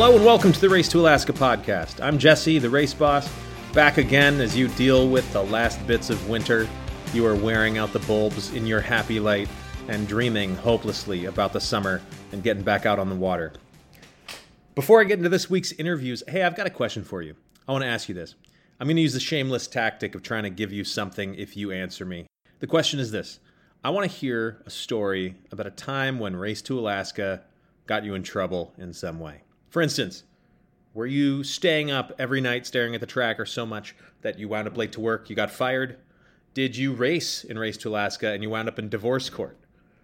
Hello and welcome to the Race to Alaska podcast. I'm Jesse, the race boss, back again as you deal with the last bits of winter. You are wearing out the bulbs in your happy light and dreaming hopelessly about the summer and getting back out on the water. Before I get into this week's interviews, hey, I've got a question for you. I want to ask you this. I'm going to use the shameless tactic of trying to give you something if you answer me. The question is this I want to hear a story about a time when Race to Alaska got you in trouble in some way. For instance, were you staying up every night staring at the tracker so much that you wound up late to work, you got fired? Did you race in Race to Alaska and you wound up in divorce court?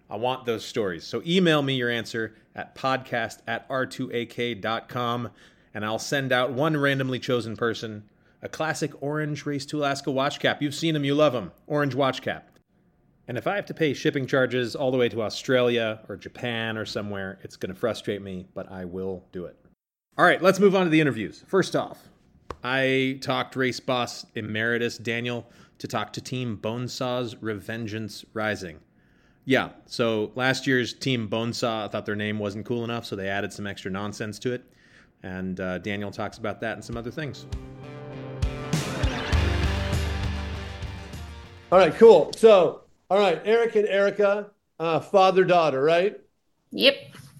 I want those stories. So email me your answer at podcast at r2ak.com and I'll send out one randomly chosen person a classic orange Race to Alaska watch cap. You've seen them, you love them. Orange watch cap. And if I have to pay shipping charges all the way to Australia or Japan or somewhere, it's going to frustrate me, but I will do it. All right, let's move on to the interviews. First off, I talked race boss emeritus Daniel to talk to Team Bonesaw's Revengeance Rising. Yeah, so last year's Team Bonesaw I thought their name wasn't cool enough, so they added some extra nonsense to it. And uh, Daniel talks about that and some other things. All right, cool. So all right, Eric and Erica, uh, father daughter, right? Yep.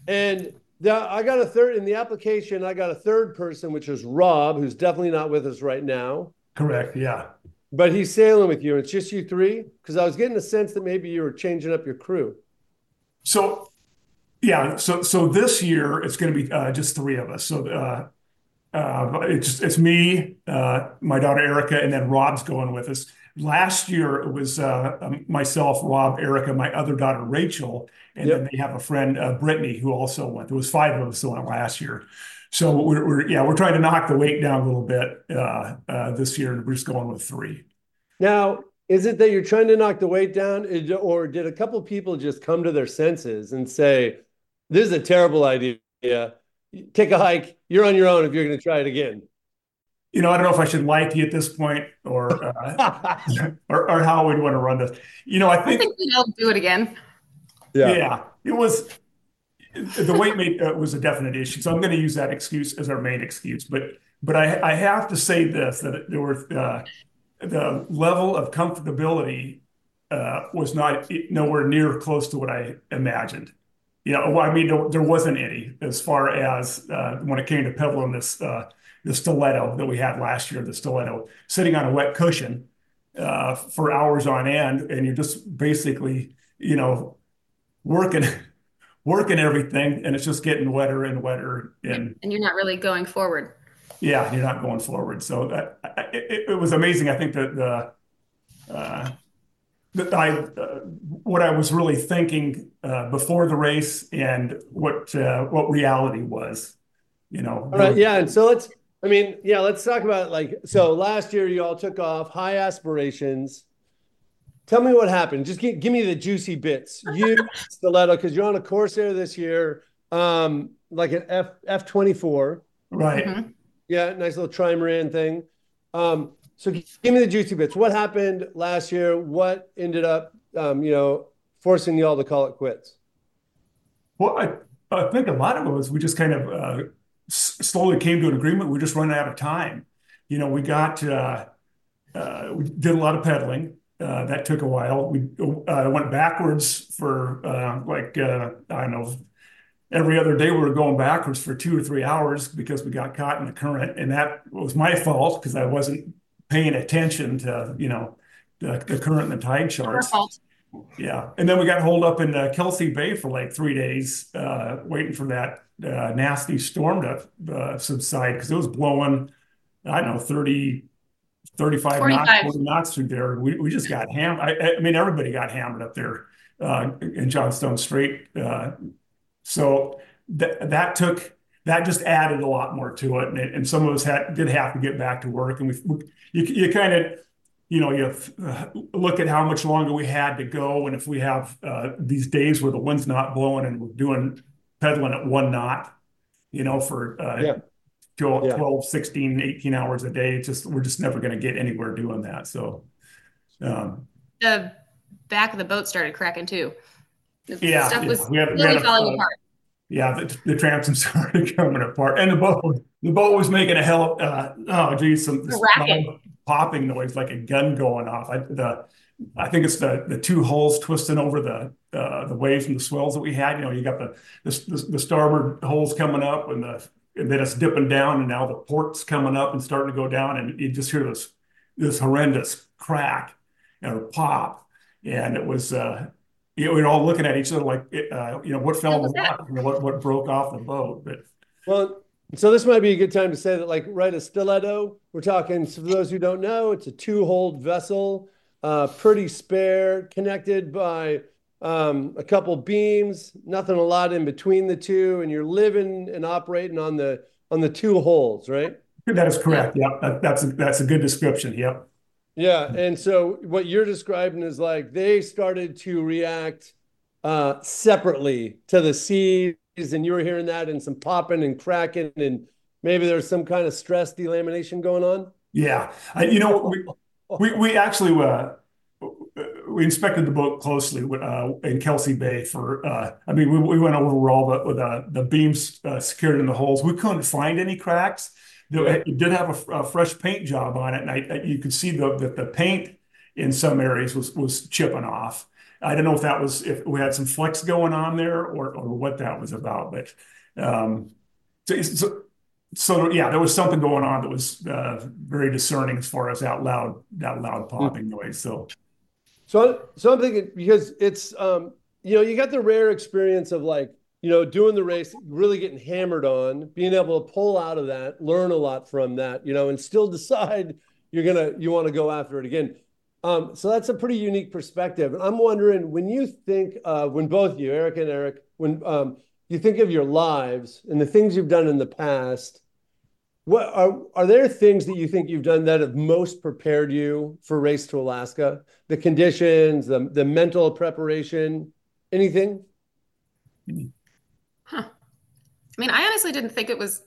And the, I got a third in the application. I got a third person, which is Rob, who's definitely not with us right now. Correct. Yeah. But he's sailing with you. It's just you three, because I was getting a sense that maybe you were changing up your crew. So, yeah. So, so this year it's going to be uh, just three of us. So, uh, uh, it's it's me, uh, my daughter Erica, and then Rob's going with us. Last year it was uh, um, myself, Rob, Erica, my other daughter Rachel, and yep. then they have a friend uh, Brittany who also went. There was five of us that went last year. So we're, we're, yeah we're trying to knock the weight down a little bit uh, uh, this year. We're just going with three. Now, is it that you're trying to knock the weight down, or did a couple people just come to their senses and say, "This is a terrible idea. Take a hike. You're on your own if you're going to try it again." you know, I don't know if I should lie to you at this point or uh, or, or, how we'd want to run this. You know, I think, I think we'd all do it again. Yeah. yeah, it was the weight mate uh, was a definite issue, so I'm going to use that excuse as our main excuse. But but I, I have to say this that there were uh, the level of comfortability uh, was not nowhere near close to what I imagined. You know, I mean, there, there wasn't any as far as uh, when it came to pedaling this uh, the stiletto that we had last year, the stiletto, sitting on a wet cushion uh, for hours on end, and you're just basically, you know, working, working everything, and it's just getting wetter and wetter, and and you're not really going forward. Yeah, you're not going forward. So that it, it was amazing. I think that the. Uh, I, uh, what I was really thinking uh, before the race and what uh, what reality was, you know. All right, yeah, and so let's I mean, yeah, let's talk about like so last year you all took off high aspirations. Tell me what happened. Just give, give me the juicy bits. You stiletto because you're on a Corsair this year, um, like an F F twenty four. Right. Mm-hmm. Yeah, nice little trimaran thing. Um, so give me the juicy bits. What happened last year? What ended up, um, you know, forcing y'all to call it quits? Well, I, I think a lot of it was we just kind of uh, slowly came to an agreement. We're just running out of time. You know, we got uh, uh, we did a lot of pedaling. Uh, that took a while. We uh, went backwards for uh, like I don't know. Every other day we were going backwards for two or three hours because we got caught in the current, and that was my fault because I wasn't paying attention to you know the, the current and the tide charts. Yeah, and then we got holed up in Kelsey Bay for like three days, waiting for that uh, nasty storm to uh, subside because it was blowing, I don't know, 30, 35 knots, 40 knots through there. We, we just got hammered. I, I mean, everybody got hammered up there uh, in Johnstone Strait. Uh, so th- that took, that just added a lot more to it. And, it, and some of us had, did have to get back to work. And we, you, you kind of, you know, you uh, look at how much longer we had to go. And if we have uh, these days where the wind's not blowing and we're doing pedaling at one knot, you know, for uh, yeah. 12, yeah. 12, 16, 18 hours a day. It's just we're just never going to get anywhere doing that. So um, the back of the boat started cracking too. The yeah, stuff yeah. was we had, really we falling a, apart. Yeah, the, the transom started coming apart, and the boat the boat was making a hell uh, oh geez some popping noise like a gun going off. I, the I think it's the the two hulls twisting over the uh, the waves and the swells that we had. You know, you got the the, the starboard hulls coming up, and the and then it's dipping down, and now the port's coming up and starting to go down, and you just hear this this horrendous crack or pop, and it was. Uh, you know, we are all looking at each other like, uh, you know, what fell in the water, you know, what what broke off the boat. But well, so this might be a good time to say that, like, right, a stiletto. We're talking. For those who don't know, it's a two-hulled vessel, uh, pretty spare, connected by um, a couple beams, nothing a lot in between the two, and you're living and operating on the on the two hulls, right? That is correct. Yeah, that, that's a, that's a good description. Yep. Yeah, and so what you're describing is like they started to react uh, separately to the seas, and you were hearing that and some popping and cracking, and maybe there's some kind of stress delamination going on. Yeah, you know, we we, we actually uh, we inspected the boat closely uh, in Kelsey Bay for. Uh, I mean, we, we went over all the the, the beams uh, secured in the hulls. We couldn't find any cracks. It did have a, a, fresh paint job on it, and I, you could see the, that the paint in some areas was was chipping off. I don't know if that was if we had some flex going on there or or what that was about, but um, so, so, so yeah, there was something going on that was uh, very discerning as far as that loud that loud popping noise. So, so so I'm thinking because it's um, you know you got the rare experience of like you know, doing the race, really getting hammered on, being able to pull out of that, learn a lot from that, you know, and still decide you're gonna you want to go after it again. Um, so that's a pretty unique perspective. And I'm wondering when you think uh, when both you, Eric and Eric, when um, you think of your lives and the things you've done in the past, what are are there things that you think you've done that have most prepared you for race to Alaska? The conditions, the the mental preparation, anything? Hmm. I mean, I honestly didn't think it was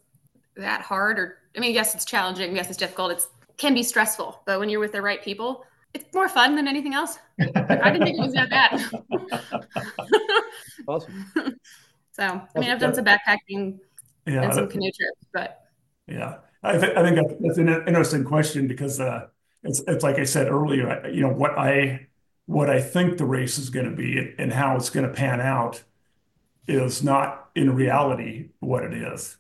that hard or I mean, yes, it's challenging, yes, it's difficult, it's can be stressful, but when you're with the right people, it's more fun than anything else. I didn't think it was that bad. awesome. So, I mean, I've done some backpacking yeah, and some canoe trips, but yeah, I, th- I think that's an interesting question because uh, it's it's like I said earlier, you know, what I what I think the race is going to be and how it's going to pan out is not in reality what it is,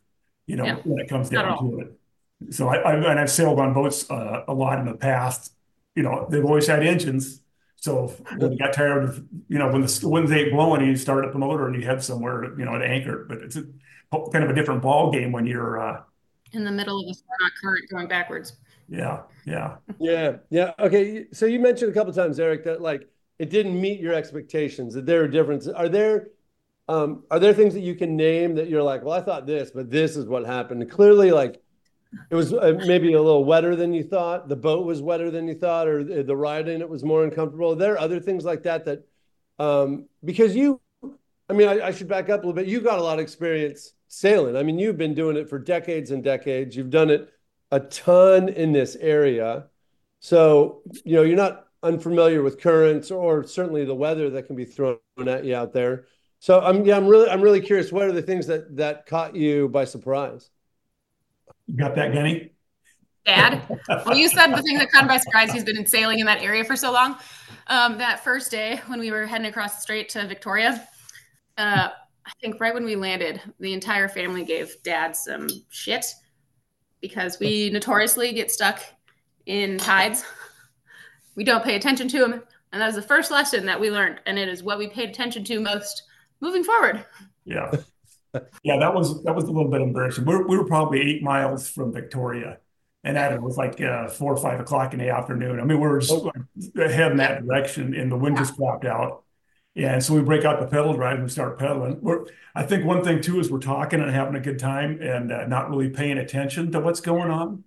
you know, yeah. when it comes down to it. So I, I and I've sailed on boats uh, a lot in the past. You know, they've always had engines. So when you got tired of, you know, when the winds ain't blowing, you start up the motor and you head somewhere, you know, at anchor. But it's a, kind of a different ball game when you're uh, in the middle of a current going backwards. Yeah, yeah, yeah, yeah. Okay, so you mentioned a couple times, Eric, that like it didn't meet your expectations. That there are differences. Are there um, are there things that you can name that you're like, well, I thought this, but this is what happened? clearly, like it was uh, maybe a little wetter than you thought. The boat was wetter than you thought, or the ride in it was more uncomfortable. Are there other things like that that, um, because you, I mean, I, I should back up a little bit. You've got a lot of experience sailing. I mean, you've been doing it for decades and decades. You've done it a ton in this area. So, you know, you're not unfamiliar with currents or certainly the weather that can be thrown at you out there. So I'm yeah, I'm really I'm really curious. What are the things that that caught you by surprise? You got that, Genny? Dad. well, you said the thing that caught him by surprise. He's been sailing in that area for so long. Um, that first day when we were heading across the strait to Victoria, uh, I think right when we landed, the entire family gave Dad some shit because we notoriously get stuck in tides. We don't pay attention to them, and that was the first lesson that we learned, and it is what we paid attention to most moving forward. Yeah. Yeah, that was that was a little bit embarrassing. We were, we were probably eight miles from Victoria, and that was like uh, four or five o'clock in the afternoon. I mean, we were just oh. heading that direction, and the wind just dropped out. Yeah, and so we break out the pedal drive and we start pedaling. We're, I think one thing too is we're talking and having a good time and uh, not really paying attention to what's going on.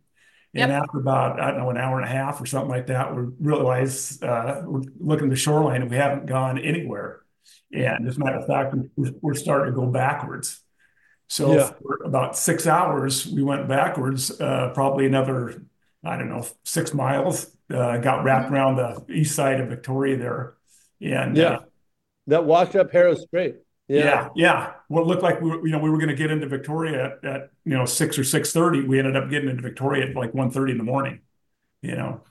Yep. And after about I don't know an hour and a half or something like that, we realize uh, we're looking at the shoreline and we haven't gone anywhere. And as a matter of fact, we're starting to go backwards. So yeah. for about six hours, we went backwards, uh, probably another, I don't know, six miles, uh, got wrapped mm-hmm. around the east side of Victoria there. And yeah, uh, that washed up Haro Strait. Yeah. Yeah, yeah. What looked like we were, you know, we were going to get into Victoria at, at, you know, six or six thirty. We ended up getting into Victoria at like 1.30 in the morning. You know.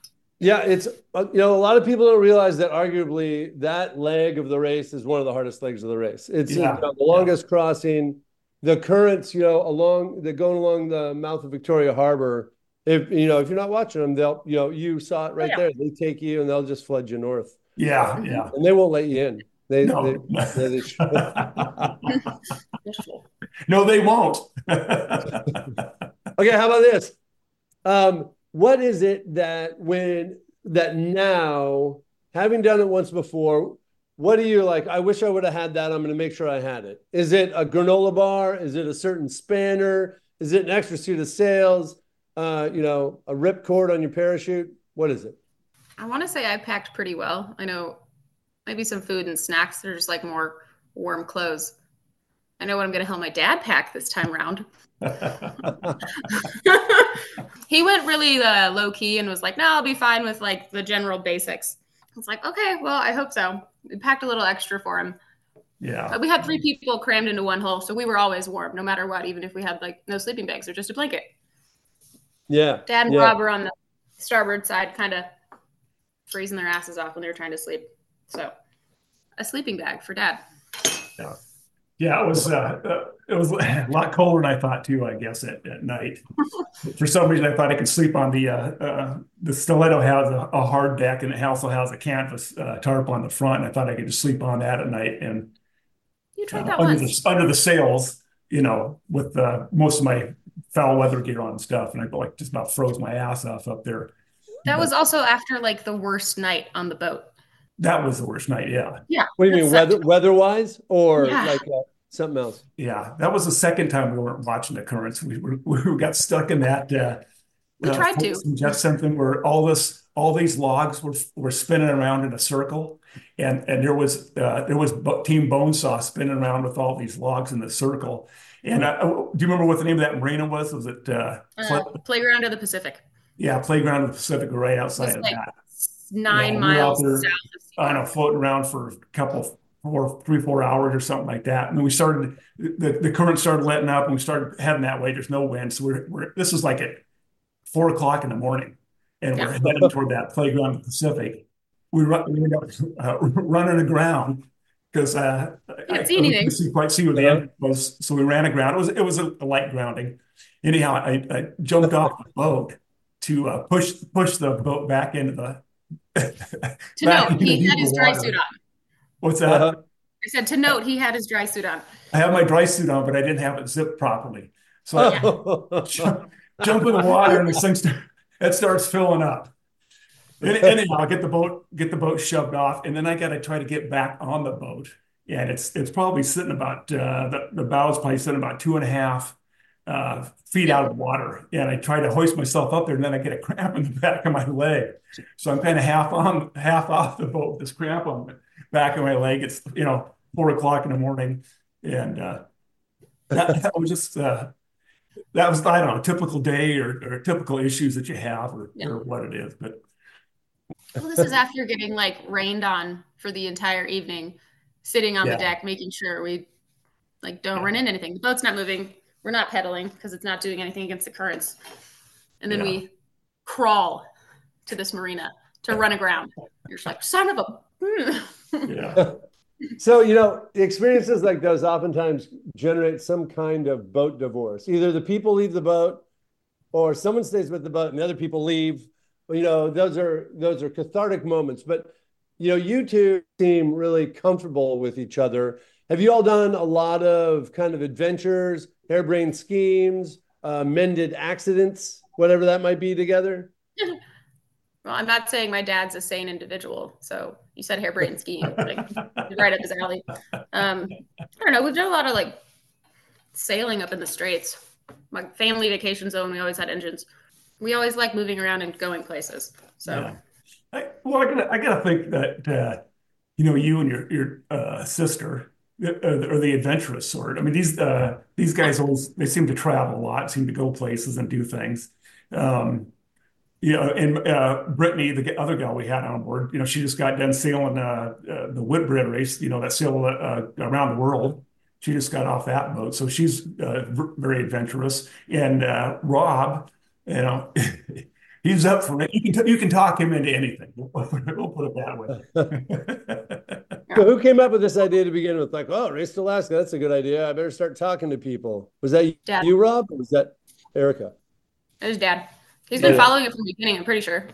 Yeah, it's uh, you know a lot of people don't realize that arguably that leg of the race is one of the hardest legs of the race. It's Yeah. you know, the longest crossing, the currents you know along the going along the mouth of Victoria Harbor. If you know if you're not watching them, they'll you know you saw it right yeah. there. They take you and they'll just flood you north, Yeah, yeah. and they won't let you in. They, No. they, they, they no, they won't. Okay, how about this? Um, what is it that when that now, having done it once before, what do you like? I wish I would have had that. I'm going to make sure I had it. Is it a granola bar? Is it a certain spanner? Is it an extra suit of sails? Uh, you know, a rip cord on your parachute? What is it? I want to say I packed pretty well. I know maybe some food and snacks. They're just like more warm clothes. I know what I'm going to help my dad pack this time around. he went really uh, low key and was like, "No, I'll be fine with like the general basics." I was like, "Okay, well, I hope so." We packed a little extra for him. yeah. But we had three people crammed into one hull, so we were always warm, no matter what, even if we had like no sleeping bags or just a blanket. Yeah. Dad and yeah. Rob were on the starboard side, kind of freezing their asses off when they were trying to sleep. So, a sleeping bag for Dad. Yeah, it was uh, uh, it was a lot colder than I thought too. I guess at, at night. For some reason, I thought I could sleep on the uh, uh, the stiletto has a, a hard deck and it also has a canvas uh, tarp on the front. And I thought I could just sleep on that at night and You uh, tried that under once. the under the sails, you know, with uh, most of my foul weather gear on and stuff, and I like just about froze my ass off up there. That was also after like the worst night on the boat. That was the worst night. Yeah, Yeah. What do you mean, sucked. weather weather wise, or Yeah. like uh, something else? yeah. That was the second time we weren't watching the currents. We were, we got stuck in that. Uh, We uh, tried to. Folkestone Jet something where all this, all these logs were were spinning around in a circle, and and there was uh, there was Bo- Team Bonesaw spinning around with all these logs in the circle. And uh, do you remember what the name of that marina was? Was it uh, Uh, Playground of the Pacific. yeah, Playground of the Pacific, right outside of like that. Nine Yeah, out miles there- south of I don't know, floating around for a couple, four, three, four hours or something like that. And we started, the, the current started letting up and we started heading that way. There's no wind. So we're, we're, this is like at four o'clock in the morning and we're heading toward that playground in the Pacific. We run, we ended up uh, running aground because uh, I, Can't see I anything. couldn't see quite see where the end was. So we ran aground. It was, it was a, a light grounding. Anyhow, I, I jumped off the boat to uh, push, push the boat back into the, To note, he had deeper his dry water. suit on. What's that? Uh-huh. I said to note he had his dry suit on. I have my dry suit on, but I didn't have it zipped properly. So I Oh. jump, jump in the water and this thing start, it starts filling up. Any- Anyhow, I get the boat get the boat shoved off, and then I got to try to get back on the boat. And it's it's probably sitting about uh, the the bow's probably sitting about two and a half uh, feet out of water. And I try to hoist myself up there, and then I get a cramp in the back of my leg. So I'm kind of half on, half off the boat with this cramp on the back of my leg. It's you know four o'clock in the morning, and uh, that, that was just uh, that was I don't know a typical day or, or typical issues that you have or, Yeah. or what it is. But Well, this is after getting like rained on for the entire evening, sitting on Yeah. the deck, making sure we like don't run into anything. The boat's not moving. We're not pedaling because it's not doing anything against the currents. And then Yeah. we crawl to this marina to run aground. You're just like, son of a. Hmm. yeah, So, you know, experiences like those oftentimes generate some kind of boat divorce. Either the people leave the boat or someone stays with the boat and the other people leave. You know, those are those are cathartic moments. But you know, you two seem really comfortable with each other. Have you all done a lot of kind of adventures, harebrained schemes, uh, mended accidents, whatever that might be together? Well, I'm not saying my dad's a sane individual. So you said harebrained scheme, like, right up his alley. Um, I don't know. We've done a lot of like sailing up in the straits. My family vacation zone, we always had engines. We always like moving around and going places. So yeah. I, well, I gotta I gotta think that uh, you know you and your your uh, sister uh, are the adventurous sort. I mean these uh, these guys always they seem to travel a lot, seem to go places and do things. Um, you know, and uh, Brittany, the other gal we had on board, you know, she just got done sailing uh, uh, the Whitbread race, you know, that sail uh, around the world. She just got off that boat, so she's very adventurous. And Rob, you know, he's up for it. You can you can talk him into anything. We'll, we'll put it that way. so who came up with this idea to begin with? Like, oh, race to Alaska, that's a good idea. I better start talking to people. Was that Dad. you, Rob, or was that Erica? It was Dad. He's been yeah. following it from the beginning. I'm pretty sure.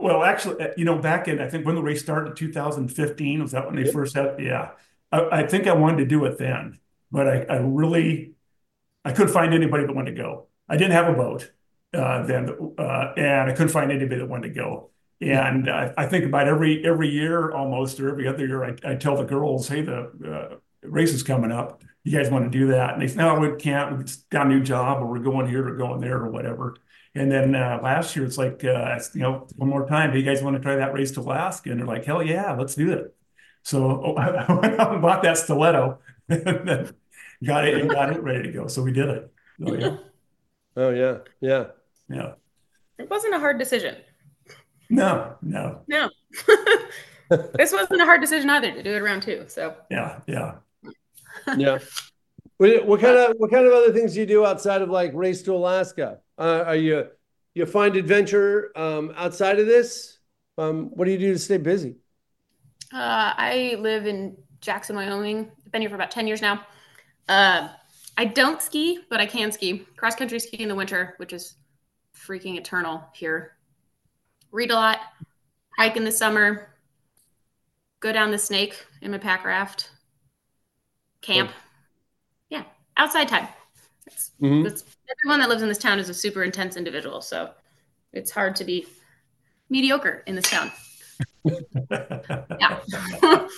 Well, actually, uh, you know, back in I think when the race started in 2015 was that when they yep. first had? Yeah, I, I, think I wanted to do it then, but I, I really I couldn't find anybody that wanted to go. I didn't have a boat uh, then, uh, and I couldn't find anybody that wanted to go. And I, I, think about every every year almost or every other year, I, I tell the girls, "Hey, the uh, race is coming up. You guys want to do that?" And they say, "No, we can't. We got a new job, or we're going here or going there or whatever." And then uh, last year, it's like, uh, you know, one more time, do you guys want to try that race to Alaska? And they're like, hell yeah, let's do it. So oh, I went out and bought that stiletto and then got it and got it ready to go. So we did it. Oh, yeah. Oh, yeah. Yeah. Yeah. It wasn't a hard decision. No, no. No. this wasn't a hard decision either to do it around two. So, yeah, yeah. yeah. What, what kind of what kind of other things do you do outside of like race to Alaska? Uh, are you you find adventure um, outside of this? Um, what do you do to stay busy? Uh, I live in Jackson, Wyoming. I've been here for about ten years now. Uh, I don't ski, but I can ski. Cross country ski in the winter, which is freaking eternal here. Read a lot, hike in the summer, go down the snake in my pack raft, camp. Oh. Yeah, outside time. That's, mm-hmm. that's everyone that lives in this town is a super intense individual, so it's hard to be mediocre in this town. yeah,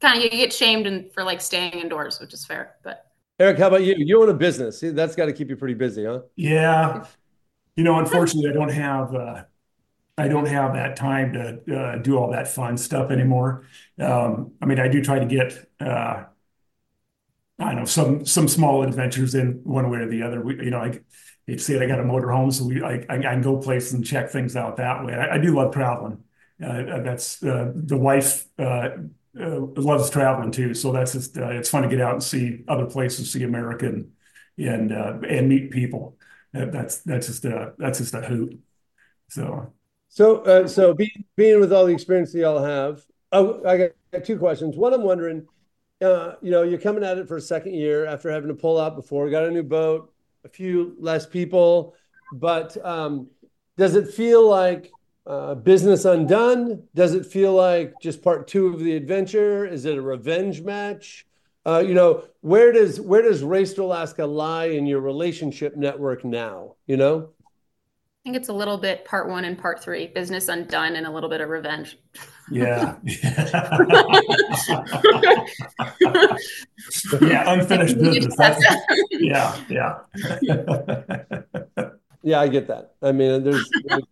kind of you get shamed and for like staying indoors, which is fair. But Eric, how about you? You own a business. That's got to keep you pretty busy, huh? Yeah, you know, unfortunately, I don't have. Uh, I don't have that time to uh, do all that fun stuff anymore. Um, I mean, I do try to get uh, I know some some small adventures in one way or the other. We, you know, I hate say I got a motorhome, so we I, I can go places and check things out that way. I, I do love traveling. Uh, that's uh, the wife uh, uh loves traveling too, so that's just uh, it's fun to get out and see other places, see America, and and, uh, and meet people. That's that's just a that's just a hoot. So so so being being with all the experience that y'all have, oh, I got two questions. One, I'm wondering uh, you know, you're coming at it for a second year after having to pull out before. Got a new boat, a few less people, but um, does it feel like uh, business undone? Does it feel like just part two of the adventure? Is it a revenge match? Uh, you know, where does where does Race to Alaska lie in your relationship network now? You know, I think it's a little bit part one and part three, business undone, and a little bit of revenge. Yeah. yeah, unfinished business. yeah, yeah. yeah, I get that. I mean, there's, there's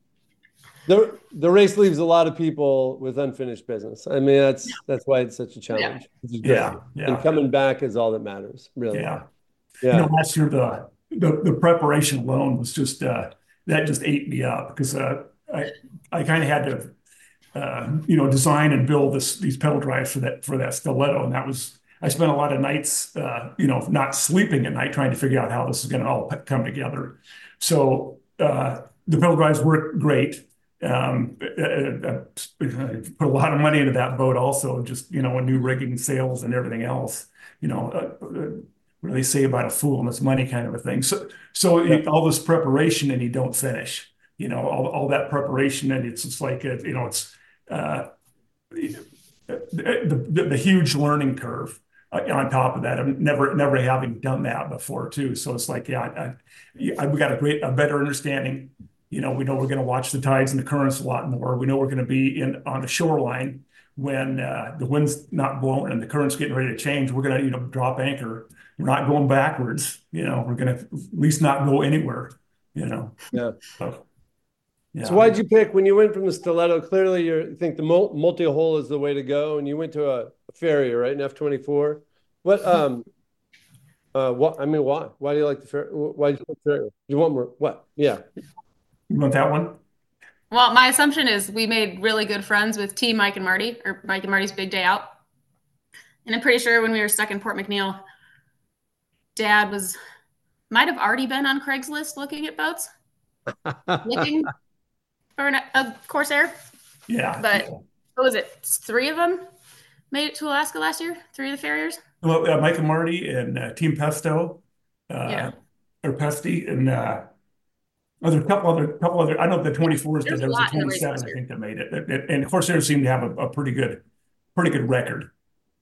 the the race leaves a lot of people with unfinished business. I mean, that's that's why it's such a challenge. Yeah, yeah, yeah. And coming back is all that matters, really. Yeah. Yeah. You know, last year the the, the preparation alone was just uh, that just ate me up because uh, I I kind of had to uh, you know, design and build this these pedal drives for that for that stiletto, and that was I spent a lot of nights, uh, you know, not sleeping at night trying to figure out how this is going to all come together. So uh, the pedal drives work great. Um, I, I put a lot of money into that boat, also, just you know, a new rigging, sails, and everything else. You know, uh, uh, really say about a fool and his money kind of a thing. So, so yeah. all this preparation and you don't finish. You know, all, all that preparation and it's just like a, you know, it's uh, the, the, the huge learning curve uh, on top of that. I'm never never having done that before too. So it's like, yeah, I, I, we got a great, a better understanding. You know, we know we're going to watch the tides and the currents a lot more. We know we're going to be in on the shoreline when uh, the wind's not blowing and the current's getting ready to change. We're going to, you know, drop anchor. We're not going backwards. You know, we're going to at least not go anywhere. You know. Yeah. So, yeah. So why'd you pick when you went from the stiletto? Clearly, you think the multi hull is the way to go, and you went to a, Farrier, right? An F twenty four. What? Um. Uh. What? I mean, why? Why do you like the Farrier? Why do you like Farrier? You want more? What? Yeah. You want that one? Well, my assumption is we made really good friends with T. Mike and Marty, or Mike and Marty's big day out. And I'm pretty sure when we were stuck in Port McNeill, dad was might have already been on Craigslist looking at boats, looking for an, a Corsair. Yeah. But what was it? Three of them made it to Alaska last year. Three of the farriers. Well, uh, Mike and Marty and uh, Team Pesto, uh, Yeah. or Pesty, and uh, oh, there's a couple other, couple other. I know the 24s did. There's There was a in the race 27, I think, that made it. And, and Corsair seemed to have a, a pretty good, pretty good record.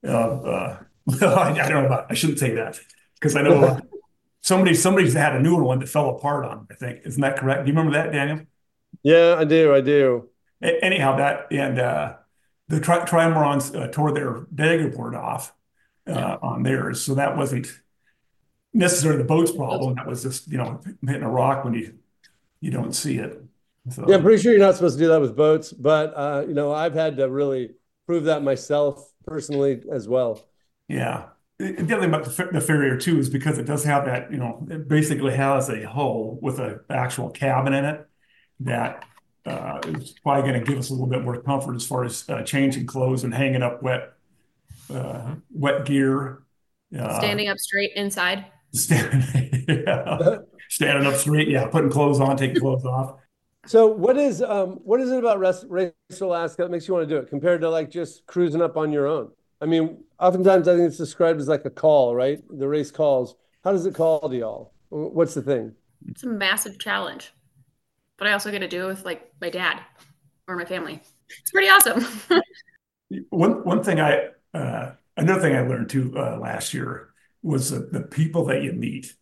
Of, uh, I, I don't know about. I shouldn't say that because I know uh, somebody somebody's had a newer one that fell apart on. I think isn't that correct? Do you remember that, Daniel? Yeah, I do. I do. A- anyhow, that and uh, the tri- Trimorons uh, tore their dagger board off uh, on theirs, so that wasn't necessarily the boat's problem. That was just you know hitting a rock when you you don't see it. So Yeah, I'm pretty sure you're not supposed to do that with boats, but uh, you know, I've had to really prove that myself personally as well. yeah. And The other thing about the, fer- the Farrier too is because it does have that you know it basically has a hull with an actual cabin in it that uh, is probably going to give us a little bit more comfort as far as uh, changing clothes and hanging up wet uh, wet gear. Uh, Standing up straight inside. Standing, yeah. Standing up straight, yeah, putting clothes on, taking clothes off. So what is um what is it about Race, Race Alaska that makes you want to do it compared to like just cruising up on your own? I mean, oftentimes I think it's described as like a call, right? The race calls. How does it call to y'all? What's the thing? It's a massive challenge. But I also get to do it with like my dad or my family. It's pretty awesome. One one thing I uh, another thing I learned too uh, last year was the, the people that you meet.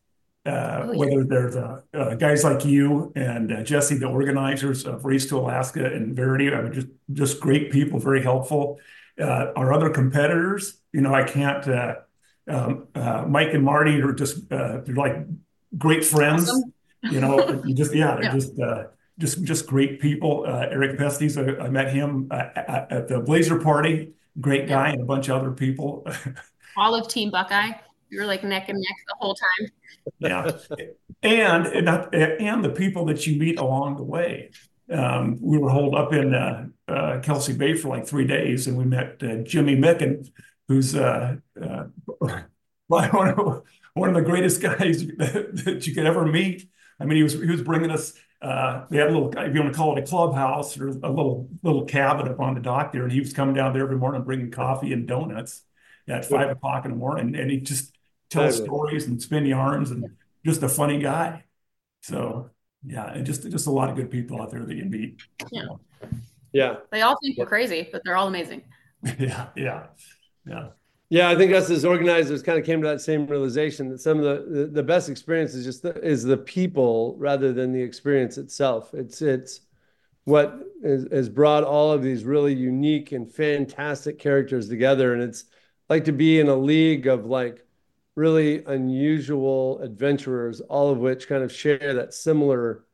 Uh, Oh, yeah. whether they're the uh, guys like you and uh, Jesse, the organizers of Race to Alaska and Verity, I mean, just just great people, very helpful. Uh, our other competitors, you know, I can't. Uh, um, uh, Mike and Marty are just uh, they're like great friends. Awesome. You know, you just yeah, they're Yeah. just uh, just just great people. Uh, Eric Pestes, I, I met him uh, at, at the Blazer party. Great guy, and a bunch of other people. All of Team Buckeye. We were like neck and neck the whole time. yeah, and and not- and the people that you meet along the way. Um, we were holed up in uh, uh, Kelsey Bay for like three days, and we met uh, Jimmy Micken, who's uh, uh, one of one of the greatest guys that, that you could ever meet. I mean, he was he was bringing us. Uh, they had a little, if you want to call it a clubhouse or a little little cabin up on the dock there, and he was coming down there every morning bringing coffee and donuts at five o'clock in the morning, and he just tells Fabulous. stories and spin yarns and just a funny guy. So yeah, and just just a lot of good people out there that you meet. Yeah. Yeah. They all think we're crazy, but they're all amazing. yeah, yeah, yeah. Yeah, I think us as organizers kind of came to that same realization that some of the the, the best experience is just the, is the people rather than the experience itself. It's it's what is, has brought all of these really unique and fantastic characters together, and it's like to be in a league of like really unusual adventurers, all of which kind of share that similar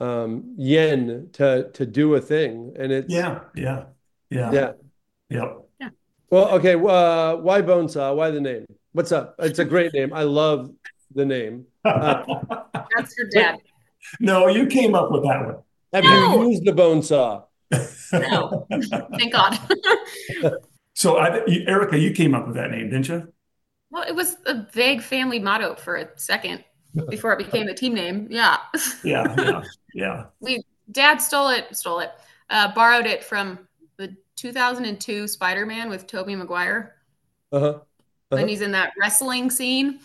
um, yen to to do a thing, and it's Yeah, yeah, yeah, yeah. Yep. Well, okay. Uh, why Bonesaw? Why the name? What's up? It's a great name. I love the name. That's your dad. no, you came up with that one. Have No. you used the bone saw? No. Thank God. So, I, Erica, you came up with that name, didn't you? Well, it was a vague family motto for a second before it became the team name. Yeah. Yeah, yeah, yeah. we dad stole it stole it uh, borrowed it from the 2002 spider-man with tobey maguire Uh-huh. Uh-huh. when he's in that wrestling scene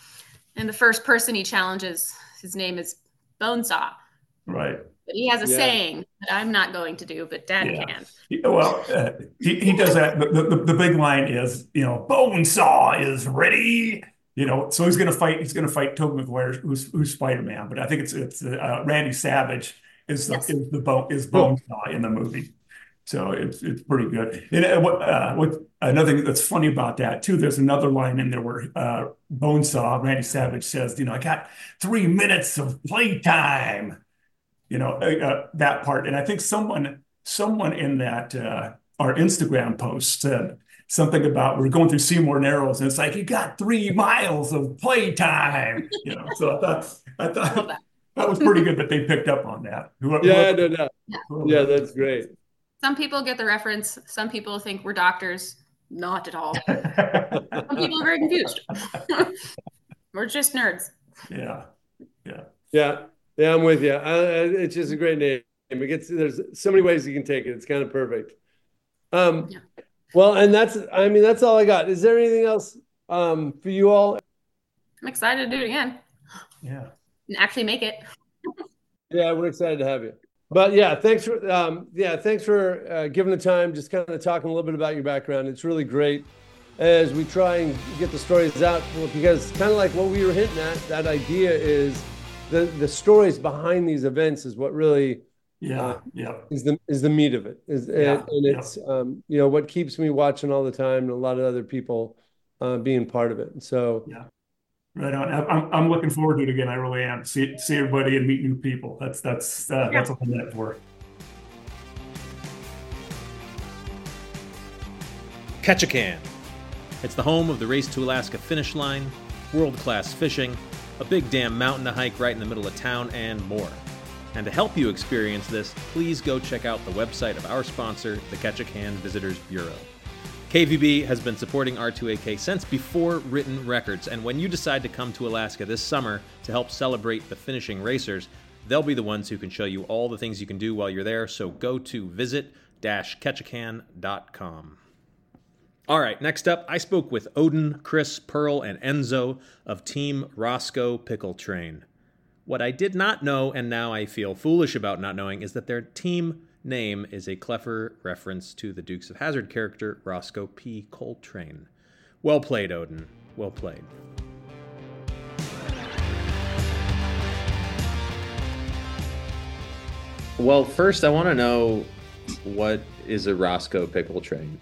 and the first person he challenges his name is bonesaw Right. But he has a Yeah. saying that i'm not going to do but dad Yeah. can Well, uh, he, he does that. The, the, the big line is, you know, Bonesaw is ready. You know, so he's going to fight. He's going to fight Tobey Maguire, who's who's Spider Man. But I think it's it's uh, Randy Savage is the Yes. is the bone is Bonesaw in the movie. So it's it's pretty good. And uh, what uh, what another thing that's funny about that too? There's another line in there where uh, Bonesaw Randy Savage says, you know, I got three minutes of playtime. You know uh, uh, that part, and I think someone someone in that uh, our Instagram post said something about we're going through Seymour Narrows, and it's like you got three miles of playtime. You know, so I thought I thought that. that was pretty good that they picked up on that. Whoever, Yeah, no, no. whoever- Yeah, that's great. some people get the reference some people think we're doctors not at all some people are very confused We're just nerds. Yeah. Yeah. Yeah. Yeah, I'm with you. Uh, it's just a great name. It gets there's so many ways you can take it. It's kind of perfect. Um, Yeah. well, and that's I mean that's all I got. Is there anything else um, for you all? I'm excited to do it again Yeah. and actually make it. Yeah, we're excited to have you. But yeah, thanks for um, yeah, thanks for uh, giving the time, just kind of talking a little bit about your background. It's really great as we try and get the stories out because kind of like what we were hinting at, that idea is the the stories behind these events is what really Yeah. Uh, Yeah. is the is the meat of it. Is Yeah, and, and yeah. it's um, you know what keeps me watching all the time, and a lot of other people uh, being part of it. And so yeah Right on. I- I'm, I'm looking forward to it again. I really am. See, see everybody and meet new people. That's, that's, uh, that's what I'm in it for. Ketchikan. It's the home of the Race to Alaska finish line, world class fishing, a big damn mountain to hike right in the middle of town, and more. And to help you experience this, please go check out the website of our sponsor, the Ketchikan Visitors Bureau. KVB has been supporting R2AK since before written records, and when you decide to come to Alaska this summer to help celebrate the finishing racers, they'll be the ones who can show you all the things you can do while you're there, so go to visit-ketchikan.com. All right, next up, I spoke with Odin, Chris, Pearl, and Enzo of Team Roscoe Pickle Train. What I did not know, and now I feel foolish about not knowing, is that their team name is a clever reference to the Dukes of Hazzard character Roscoe P. Coltrane. Well played, Odin. Well played. Well, first, I want to know what is a Roscoe Pickle Train?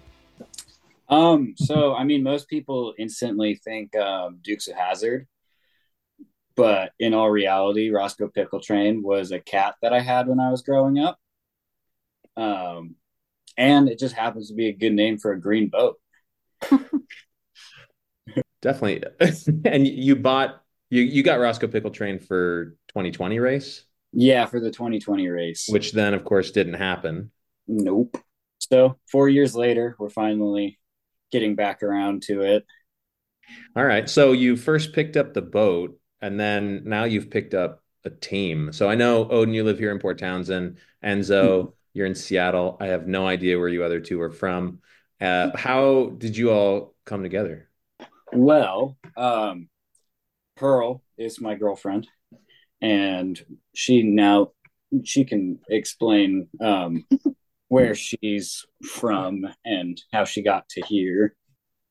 Um, so I mean, most people instantly think um, Dukes of Hazzard, but in all reality, Roscoe Pickle Train was a cat that I had when I was growing up. Um, and it just happens to be a good name for a green boat. Definitely. and you bought you you got Roscoe Pickle Train for 2020 race, Yeah, for the 2020 race. which then of course didn't happen. Nope. So four years later, we're finally getting back around to it. All right. So you first picked up the boat and then now you've picked up a team. So I know Odin, you live here in Port Townsend. Enzo, you're in Seattle. I have no idea where you other two are from. Uh, how did you all come together? Well, um, Pearl is my girlfriend, and she now she can explain um, where she's from and how she got to here.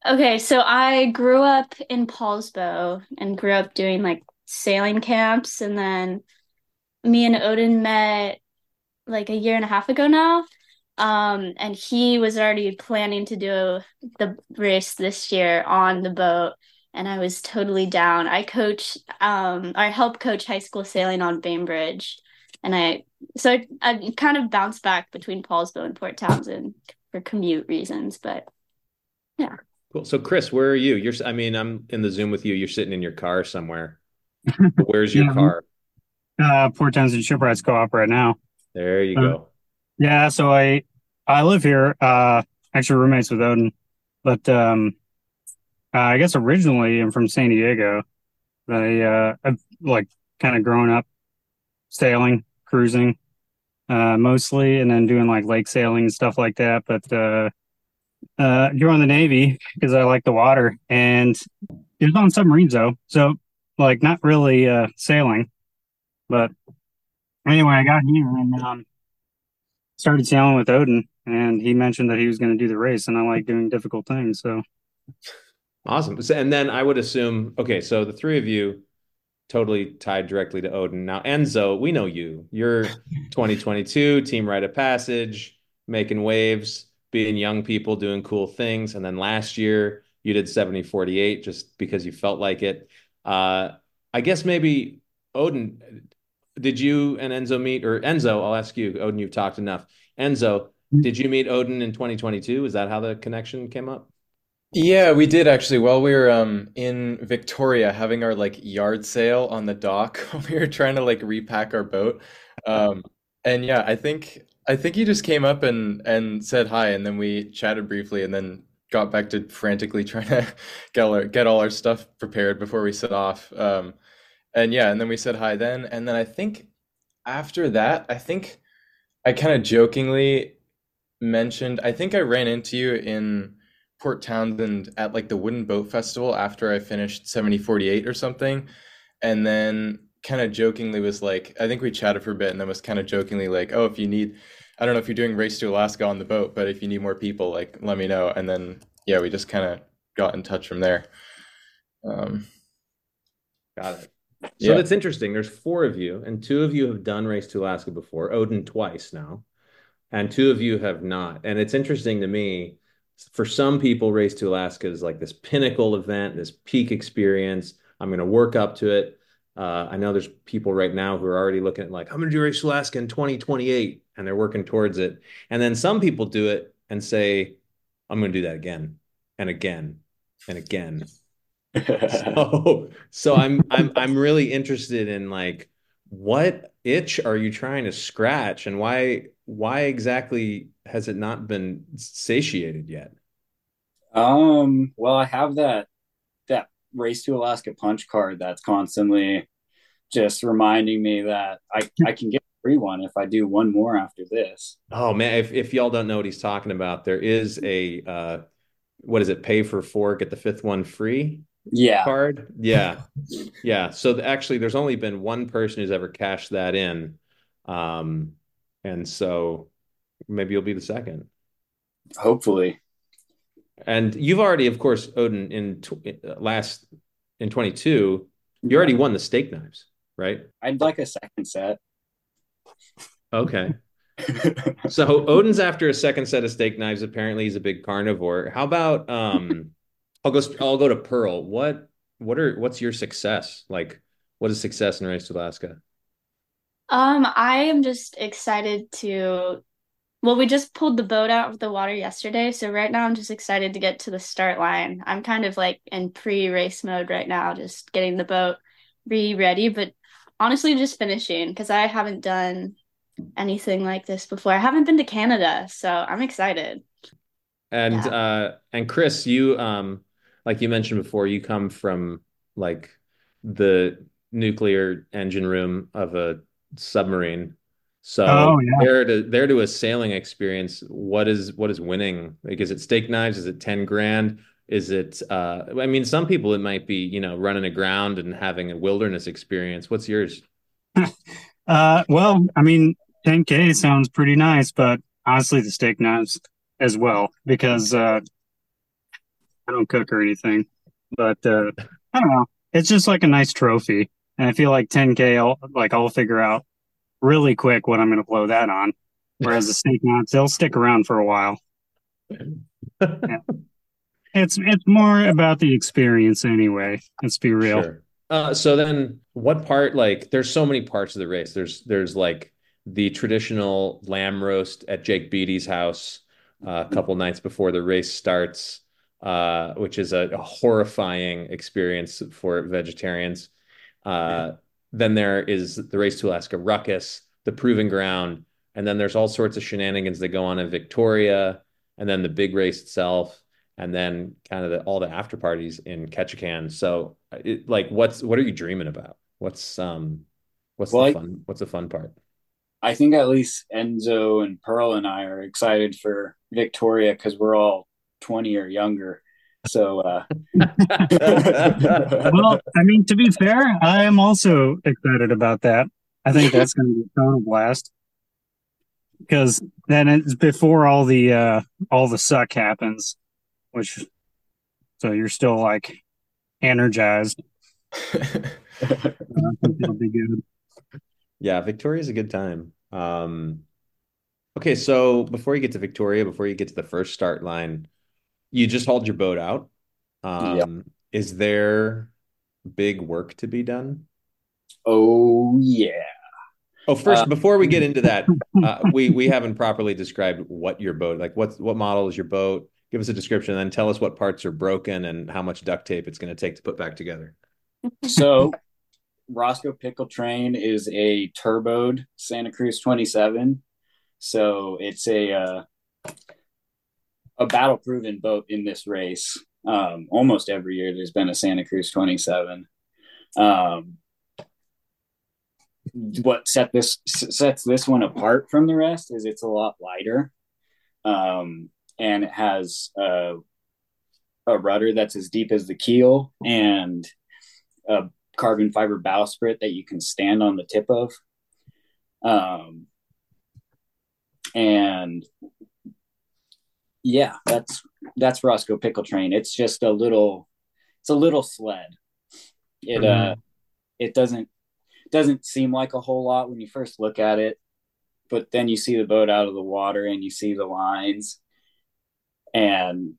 Okay, so I grew up in Poulsbo and grew up doing like sailing camps, and then me and Odin met like a year and a half ago now. Um, and he was already planning to do the race this year on the boat, and I was totally down. I coach, um, I help coach high school sailing on Bainbridge, and I so I, I kind of bounced back between Poulsbo and Port Townsend for commute reasons, but yeah. Cool. So Chris, where are you? You're I mean, I'm in the Zoom with you. You're sitting in your car somewhere. Where's your Yeah. car? uh Port Townsend Shipwrights Co-op right now. There you Uh, go. Yeah, so I I live here, uh actually roommates with Odin, but um uh, I guess originally I'm from San Diego. I uh I've like kind of grown up sailing, cruising, uh mostly and then doing like lake sailing and stuff like that, but uh uh joined the Navy because I like the water and it was on submarines though. So like not really uh sailing. But anyway, I got here and um, started sailing with Odin, and he mentioned that he was going to do the race, and I like doing difficult things. So Awesome. And then I would assume, okay, so the three of you totally tied directly to Odin. Now, Enzo, we know you. You're 2022 team rite of passage, making waves, being young people, doing cool things. And then last year you did 70 48 just because you felt like it. Uh, I guess maybe Odin, did you and Enzo meet, or Enzo, I'll ask you, Odin, you've talked enough. Enzo, did you meet Odin in 2022? Is that how the connection came up? Yeah, we did actually. While we were um in Victoria having our like yard sale on the dock, we were trying to like repack our boat. Um and yeah, I think I think he just came up and and said hi and then we chatted briefly and then got back to frantically trying to get our, get all our stuff prepared before we set off. Um, and yeah, and then we said hi then, and then I think after that, I think I kind of jokingly mentioned. I think I ran into you in Port Townsend at like the Wooden Boat Festival after I finished 7048 or something. And then kind of jokingly was like, I think we chatted for a bit and then was kind of jokingly like, oh, if you need, I don't know if you're doing Race to Alaska on the boat, but if you need more people, like let me know. And then, yeah, we just kind of got in touch from there. Um, got it. So yeah. that's interesting. There's four of you, and two of you have done Race to Alaska before, Odin twice now, and two of you have not. And it's interesting to me for some people, Race to Alaska is like this pinnacle event, this peak experience. I'm going to work up to it. Uh, I know there's people right now who are already looking at like, I'm going to do Race to Alaska in 2028, and they're working towards it. And then some people do it and say, I'm going to do that again and again and again. so, so I'm I'm I'm really interested in like what itch are you trying to scratch and why why exactly has it not been satiated yet? Um, well, I have that that race to Alaska punch card that's constantly just reminding me that I I can get a free one if I do one more after this. Oh man, if if y'all don't know what he's talking about, there is a uh what is it, pay for four, get the fifth one free? Yeah. Card. Yeah. yeah. So actually there's only been one person who's ever cashed that in. Um and so maybe you'll be the second. Hopefully. And you've already, of course, Odin in tw- last in 22, you already won the steak knives, right? I'd like a second set. Okay. so Odin's after a second set of steak knives. Apparently, he's a big carnivore. How about um? I'll go. I'll go to Pearl. What? What are? What's your success? Like, what is success in Race to Alaska? Um, I am just excited to well, we just pulled the boat out of the water yesterday, so right now I'm just excited to get to the start line. I'm kind of like in pre-race mode right now, just getting the boat re-ready, but honestly just finishing because I haven't done anything like this before. I haven't been to Canada, so I'm excited. And yeah. uh and Chris, you um like you mentioned before, you come from like the nuclear engine room of a submarine so oh, yeah. there to there to a sailing experience, what is what is winning? Like is it steak knives? Is it 10 grand? Is it uh I mean some people it might be, you know, running aground and having a wilderness experience. What's yours? uh well, I mean 10k sounds pretty nice, but honestly the steak knives as well because uh I don't cook or anything. But uh I don't know. It's just like a nice trophy. And I feel like 10k I'll like I'll figure out really quick what I'm going to blow that on. Whereas the steak knives, they'll stick around for a while. yeah. It's it's more about the experience anyway. Let's be real. Sure. Uh, so then, what part? Like, there's so many parts of the race. There's there's like the traditional lamb roast at Jake Beattie's house uh, a couple nights before the race starts, uh, which is a, a, horrifying experience for vegetarians. Uh, then there is the race to Alaska Ruckus, the Proving Ground, and then there's all sorts of shenanigans that go on in Victoria, and then the big race itself, and then kind of the, all the after parties in Ketchikan. So, it, like, what's what are you dreaming about? What's um, what's well, the fun? what's the fun part? I think at least Enzo and Pearl and I are excited for Victoria because we're all 20 or younger. So, uh... well, I mean, to be fair, I am also excited about that. I think that's going to be a total blast because then it's before all the uh all the suck happens, which so you're still like energized. it'll be good. Yeah, Victoria is a good time. Um, okay, so before you get to Victoria, before you get to the first start line, you just hauled your boat out. Um, yep. Is there big work to be done? Oh yeah. Oh, first, uh, before we get into that, uh, we we haven't properly described what your boat like. What what model is your boat? Give us a description, and then tell us what parts are broken and how much duct tape it's going to take to put back together. So, Roscoe Pickle Train is a turboed Santa Cruz 27. So it's a uh, a battle proven boat in this race. Um, almost every year there's been a Santa Cruz 27. Um, what set this sets this one apart from the rest is it's a lot lighter, um, and it has a, a rudder that's as deep as the keel and a carbon fiber bowsprit that you can stand on the tip of. Um, and yeah, that's that's Roscoe Pickle Train. It's just a little, it's a little sled. It mm-hmm. uh, it doesn't doesn't seem like a whole lot when you first look at it, but then you see the boat out of the water and you see the lines, and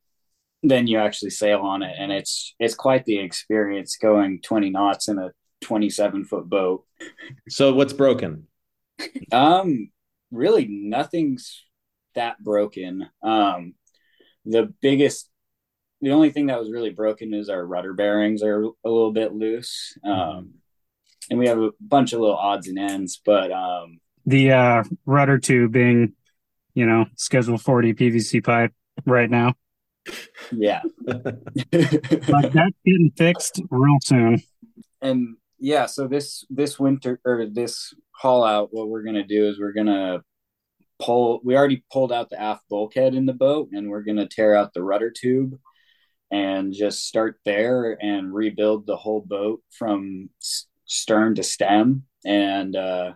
then you actually sail on it, and it's it's quite the experience going twenty knots in a twenty seven foot boat. So what's broken? um, really nothing's that broken. Um, the biggest, the only thing that was really broken is our rudder bearings are a little bit loose. Um, and we have a bunch of little odds and ends, but um, the uh, rudder tube being, you know, schedule 40 PVC pipe right now. Yeah. but that's getting fixed real soon. And yeah, so this this winter or this haul out, what we're gonna do is we're gonna pull we already pulled out the aft bulkhead in the boat and we're going to tear out the rudder tube and just start there and rebuild the whole boat from stern to stem and uh,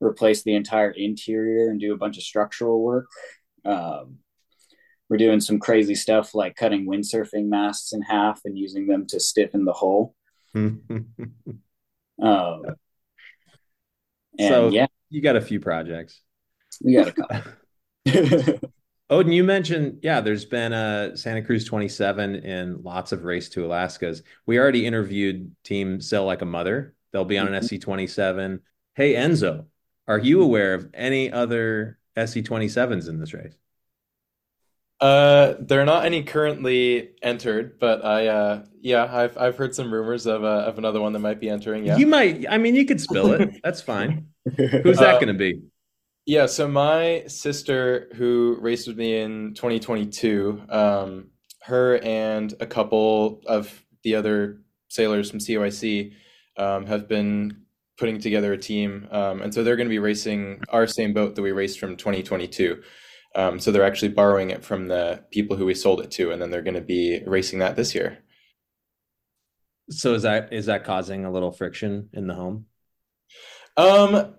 replace the entire interior and do a bunch of structural work. Um, we're doing some crazy stuff like cutting windsurfing masts in half and using them to stiffen the hull. Um, and so yeah. you got a few projects we got a couple. Odin, you mentioned, yeah, there's been a Santa Cruz 27 in lots of race to Alaskas. We already interviewed Team Sail Like a Mother. They'll be on an mm-hmm. SC 27. Hey, Enzo, are you aware of any other SC 27s in this race? Uh, there are not any currently entered, but I, uh, yeah, I've I've heard some rumors of uh, of another one that might be entering. Yeah, you might. I mean, you could spill it. That's fine. Who's that uh, going to be? Yeah, so my sister, who raced with me in 2022, um, her and a couple of the other sailors from COIC um, have been putting together a team. Um, and so they're going to be racing our same boat that we raced from 2022. Um, so they're actually borrowing it from the people who we sold it to, and then they're going to be racing that this year. So is that is that causing a little friction in the home? Um,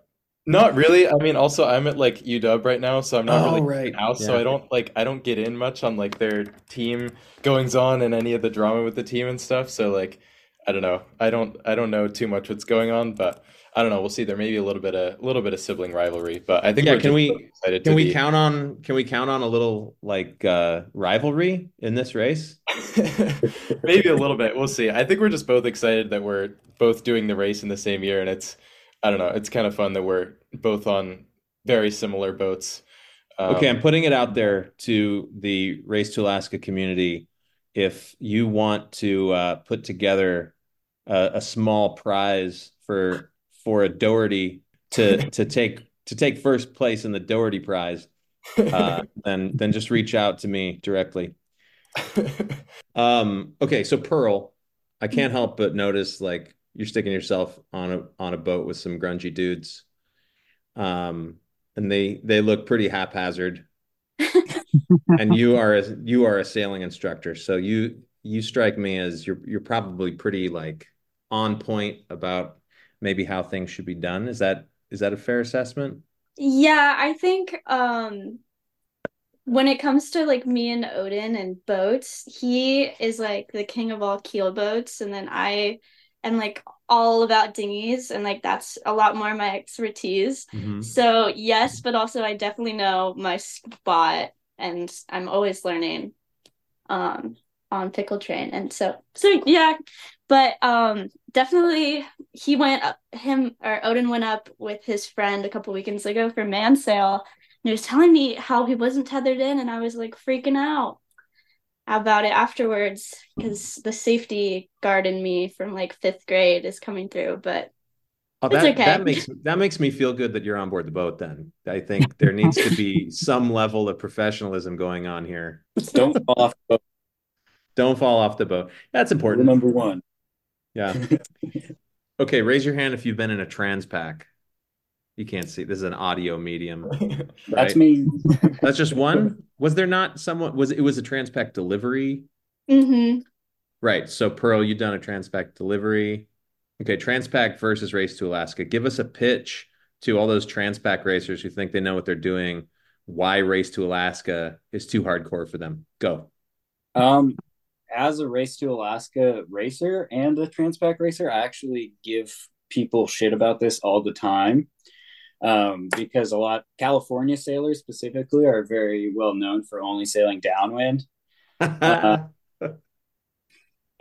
not really. I mean, also I'm at like UW right now, so I'm not oh, really right. house, yeah. so I don't like I don't get in much on like their team goings on and any of the drama with the team and stuff. So like I don't know. I don't I don't know too much what's going on, but I don't know. We'll see. There may be a little bit of a little bit of sibling rivalry, but I think yeah. Can we can we be... count on can we count on a little like uh, rivalry in this race? Maybe a little bit. We'll see. I think we're just both excited that we're both doing the race in the same year, and it's I don't know. It's kind of fun that we're both on very similar boats. Um, okay, I'm putting it out there to the Race to Alaska community. If you want to uh, put together a, a, small prize for for a Doherty to to take to take first place in the Doherty prize, uh, then then just reach out to me directly. um, okay, so Pearl, I can't help but notice like you're sticking yourself on a on a boat with some grungy dudes. Um and they they look pretty haphazard. And you are a, you are a sailing instructor. So you you strike me as you're you're probably pretty like on point about maybe how things should be done. Is that is that a fair assessment? Yeah i think um when it comes to like me and odin and boats he is like the king of all keel boats. And then i and like all about dinghies and like that's a lot more my expertise. Mm-hmm. So yes, but also I definitely know my spot and I'm always learning um on pickle train and so so yeah but um definitely he went up him or odin went up with his friend a couple weekends ago for mainsail and he was telling me how he wasn't tethered in and i was like freaking out about it afterwards hmm. because the safety guard in me from like fifth grade is coming through. But Oh, It's that okay. that makes that makes me feel good that you're on board the boat. Then I think there needs to be some level of professionalism going on here. Don't fall off the boat. Don't fall off the boat. That's important. Number one. Yeah. Okay, raise your hand if you've been in a Transpac. You can't see. This is an audio medium. That's me. That's just one. Was there not someone? Was it was a Transpac delivery? hmm Right. So Pearl, you've done a Transpac delivery. Okay, Transpac versus Race to Alaska. Give us a pitch to all those Transpac racers who think they know what they're doing. Why Race to Alaska is too hardcore for them. Go. Um, as a race to Alaska racer and a Transpac racer, I actually give people shit about this all the time. Um, because a lot California sailors specifically are very well known for only sailing downwind. Uh,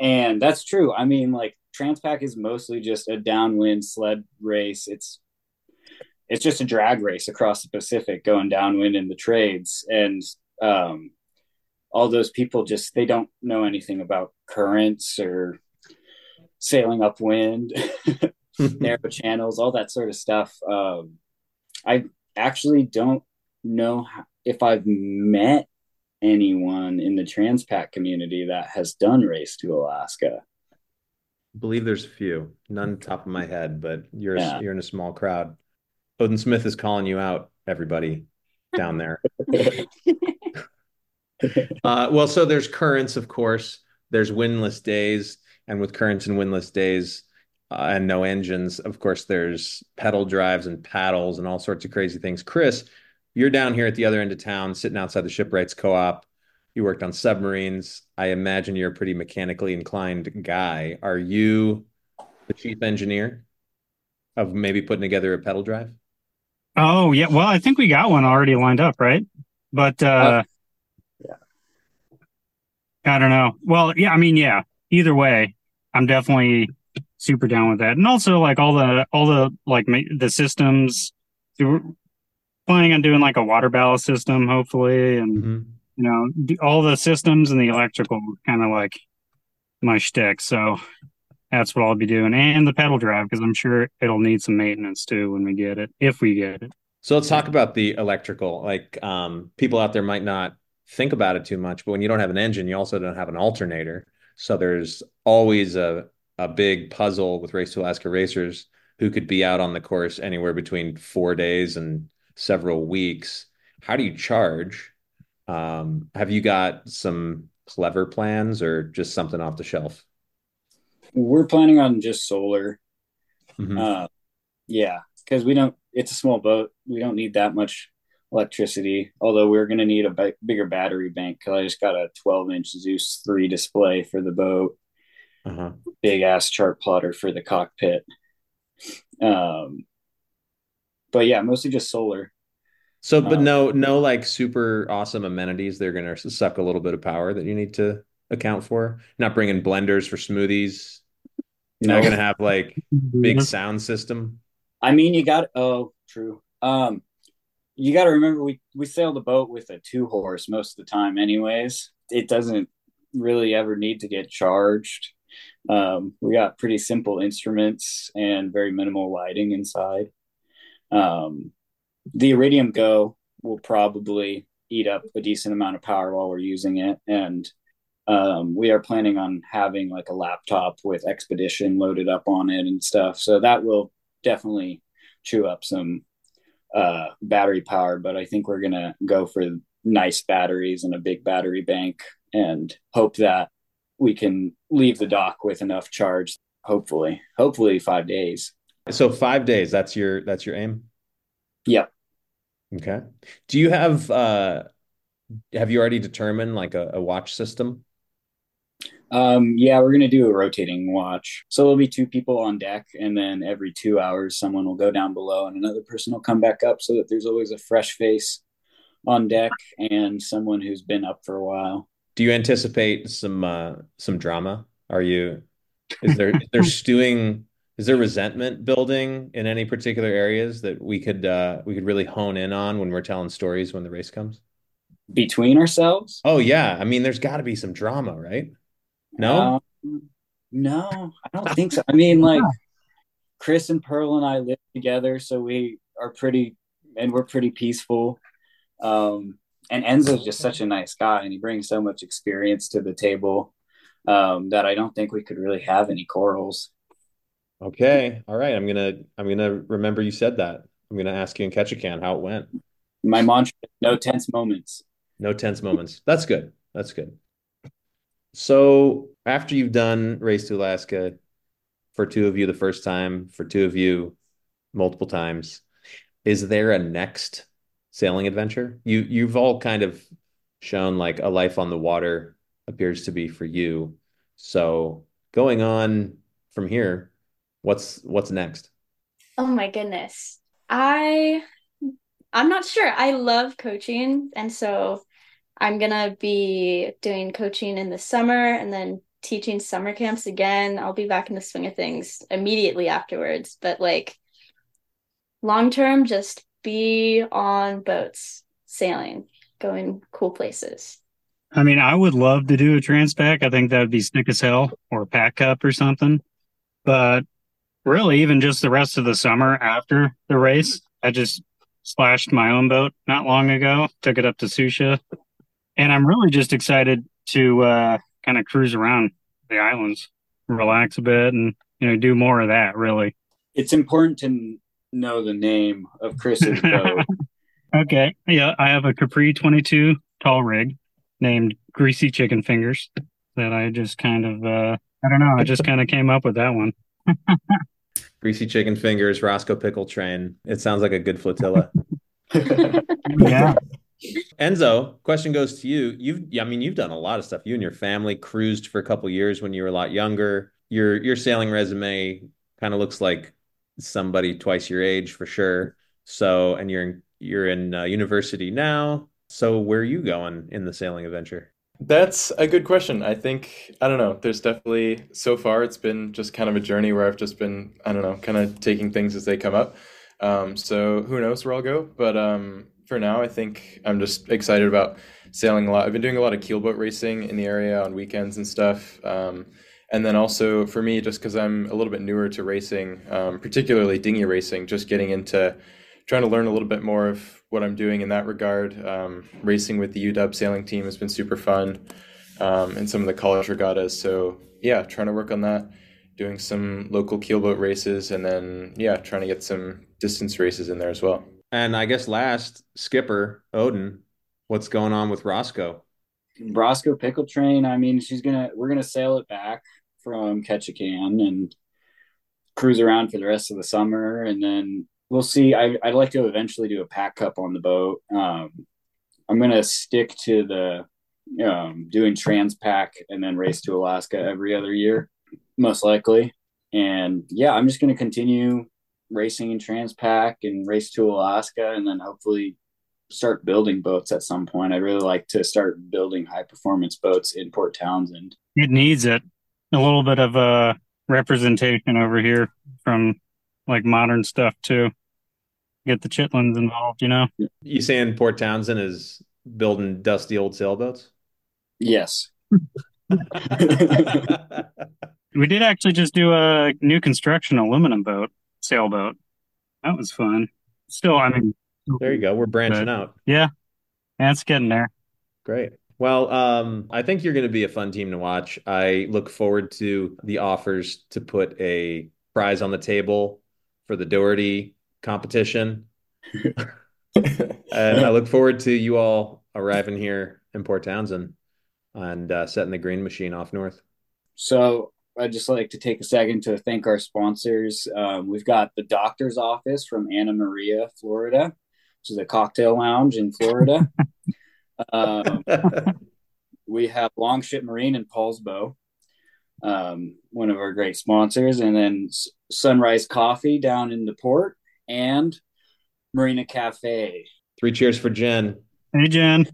And that's true. I mean, like Transpac is mostly just a downwind sled race. It's it's just a drag race across the Pacific going downwind in the trades. And um all those people just they don't know anything about currents or sailing upwind, narrow channels, all that sort of stuff. Um I actually don't know if I've met anyone in the Transpac community that has done Race to Alaska. I believe there's a few. None top of my head, but you're Yeah. you're in a small crowd. Odin Smith is calling you out, everybody down there. Uh, well, so there's currents, of course. There's windless days, and with currents and windless days uh, and no engines, of course, there's pedal drives and paddles and all sorts of crazy things. Chris, you're down here at the other end of town, sitting outside the shipwrights co-op. You worked on submarines. I imagine you're a pretty mechanically inclined guy. Are you the chief engineer of maybe putting together a pedal drive? Oh yeah, well, I think we got one already lined up, right? But uh Yeah. I don't know. Well, yeah, I mean, yeah. Either way, I'm definitely super down with that. And also like all the all the like ma- the systems we're planning on doing like a water ballast system hopefully and Mhm. you know, all the systems and the electrical kind of like my shtick. So that's what I'll be doing, and the pedal drive because I'm sure it'll need some maintenance too when we get it, if we get it. So let's talk about the electrical. Like, um, people out there might not think about it too much, but when you don't have an engine, you also don't have an alternator. So there's always a a big puzzle with Race to Alaska racers who could be out on the course anywhere between four days and several weeks. How do you charge? Um, have you got some clever plans or just something off the shelf? We're planning on just solar. Mhm. Uh, yeah, because we don't. It's a small boat. We don't need that much electricity. Although we're going to need a bigger battery bank because I just got a 12 inch Zeus three display for the boat. Uh-huh. Big ass chart plotter for the cockpit. Um, but yeah, mostly just solar. So, but Um, no, no, like super awesome amenities. They're going to suck a little bit of power that you need to account for. Not bringing blenders for smoothies. You're not going to have like big sound system. I mean, you got oh, true. Um, you got to remember we we sail the boat with a two horse most of the time, anyways. It doesn't really ever need to get charged. Um, we got pretty simple instruments and very minimal lighting inside. Um, the Iridium Go will probably eat up a decent amount of power while we're using it, and um, we are planning on having like a laptop with Expedition loaded up on it and stuff. So that will definitely chew up some uh, battery power, but I think we're gonna go for nice batteries and a big battery bank and hope that we can leave the dock with enough charge. Hopefully, hopefully five days. So five days. That's your that's your aim. Yep. Okay. Do you have uh have you already determined like a, a watch system? Um, yeah, we're gonna do a rotating watch. So there'll be two people on deck, and then every two hours, someone will go down below, and another person will come back up, so that there's always a fresh face on deck and someone who's been up for a while. Do you anticipate some uh some drama? Are you is there is there stewing is there resentment building in any particular areas that we could uh we could really hone in on when we're telling stories when the race comes? Between ourselves? Oh yeah, I mean there's got to be some drama, right? No? Um, no, I don't think so. I mean, like, Chris and Pearl and I live together, so we are pretty and we're pretty peaceful. Um, and Enzo's just such a nice guy, and he brings so much experience to the table um, that I don't think we could really have any quarrels. Okay. All right. I'm gonna I'm gonna remember you said that. I'm gonna ask you in Ketchikan how it went. My mantra: no tense moments. No tense moments. That's good. That's good. So after you've done Race to Alaska, for two of you the first time, for two of you multiple times, is there a next sailing adventure? You you've all kind of shown like a life on the water appears to be for you. So going on from here, what's what's next? Oh my goodness. I I'm not sure. I love coaching and so I'm gonna be doing coaching in the summer and then teaching summer camps again. I'll be back in the swing of things immediately afterwards. But like long term, just be on boats, sailing, going cool places. I mean, I would love to do a Transpac. I think that would be sick as hell or a Pac Cup or something. But really, even just the rest of the summer after the race, I just splashed my own boat not long ago, took it up to Sucia. And I'm really just excited to uh, kind of cruise around the islands, relax a bit, and you know do more of that. Really, it's important to know the name of Chris's boat. okay, yeah, I have a Capri 22 tall rig named Greasy Chicken Fingers that I just kind of uh, I don't know, I just kind of came up with that one. Greasy Chicken Fingers, Roscoe Pickle Train. It sounds like a good flotilla. yeah. Enzo, question goes to you. You've, I mean, you've done a lot of stuff. You and your family cruised for a couple years when you were a lot younger. Your your sailing resume kind of looks like somebody twice your age for sure. So, and you're in, you're in uh, university now. So, where are you going in the sailing adventure? That's a good question. I think, I don't know, there's definitely, so far, it's been just kind of a journey where I've just been, I don't know, kind of taking things as they come up. Um, so who knows where I'll go? But um, for now, I think I'm just excited about sailing a lot. I've been doing a lot of keelboat racing in the area on weekends and stuff. Um, and then also for me, just because I'm a little bit newer to racing, um, particularly dinghy racing, just getting into trying to learn a little bit more of what I'm doing in that regard. Um, racing with the UW sailing team has been super fun, um, and some of the college regattas. So yeah, trying to work on that, doing some local keelboat races, and then yeah, trying to get some distance races in there as well. And I guess last, skipper Odin, what's going on with Roscoe? Roscoe Pickle Train. I mean, she's gonna we're gonna sail it back from Ketchikan and cruise around for the rest of the summer, and then we'll see. I, would like to eventually do a Pac Cup on the boat. Um, I'm gonna stick to the um, doing Transpac and then race to Alaska every other year, most likely. And yeah, I'm just gonna continue racing in Transpac and race to Alaska, and then hopefully start building boats at some point. I'd really like to start building high performance boats in Port Townsend. It needs it. A little bit of a uh, representation over here from like modern stuff too. Get the chitlins involved, you know. You saying Port Townsend is building dusty old sailboats? Yes. we did actually just do a new construction aluminum boat sailboat. That was fun. Still, I mean, there you go. We're branching out. Yeah, that's getting there. Great. Well, um, I think you're going to be a fun team to watch. I look forward to the offers to put a prize on the table for the Doherty competition. and I look forward to you all arriving here in Port Townsend and uh, setting the green machine off north. So I'd just like to take a second to thank our sponsors. Um, we've got the doctor's office from Anna Maria, Florida, which is a cocktail lounge in Florida. um, we have Longship Marine in Poulsbo, um, one of our great sponsors, and then Sunrise Coffee down in the port and Marina Cafe. Three cheers for Jen. Hey, Jen.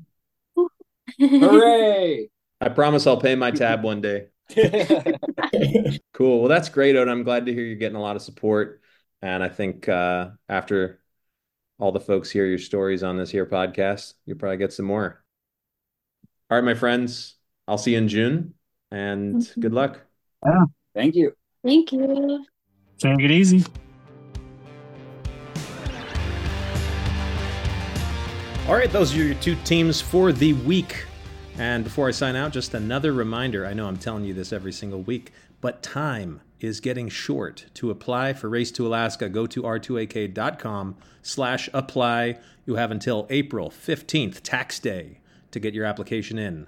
Hooray! I promise I'll pay my tab one day. cool. Well, that's great, Odin. I'm glad to hear you're getting a lot of support. And I think uh, after all the folks hear your stories on this here podcast, you'll probably get some more. All right, my friends. I'll see you in June and good luck. Yeah. Thank you. Thank you. Take it easy. All right, those are your two teams for the week. And before I sign out, just another reminder. I know I'm telling you this every single week, but time is getting short. To apply for Race to Alaska, go to r2ak.com slash apply. You have until April 15th, tax day, to get your application in.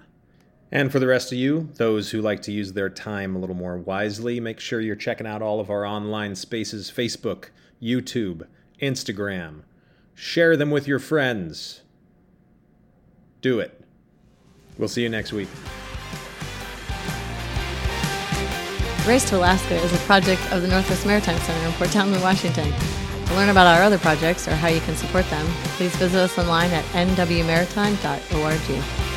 And for the rest of you, those who like to use their time a little more wisely, make sure you're checking out all of our online spaces Facebook, YouTube, Instagram. Share them with your friends. Do it. We'll see you next week. Race to Alaska is a project of the Northwest Maritime Center in Port Townsend, Washington. To learn about our other projects or how you can support them, please visit us online at nwmaritime.org.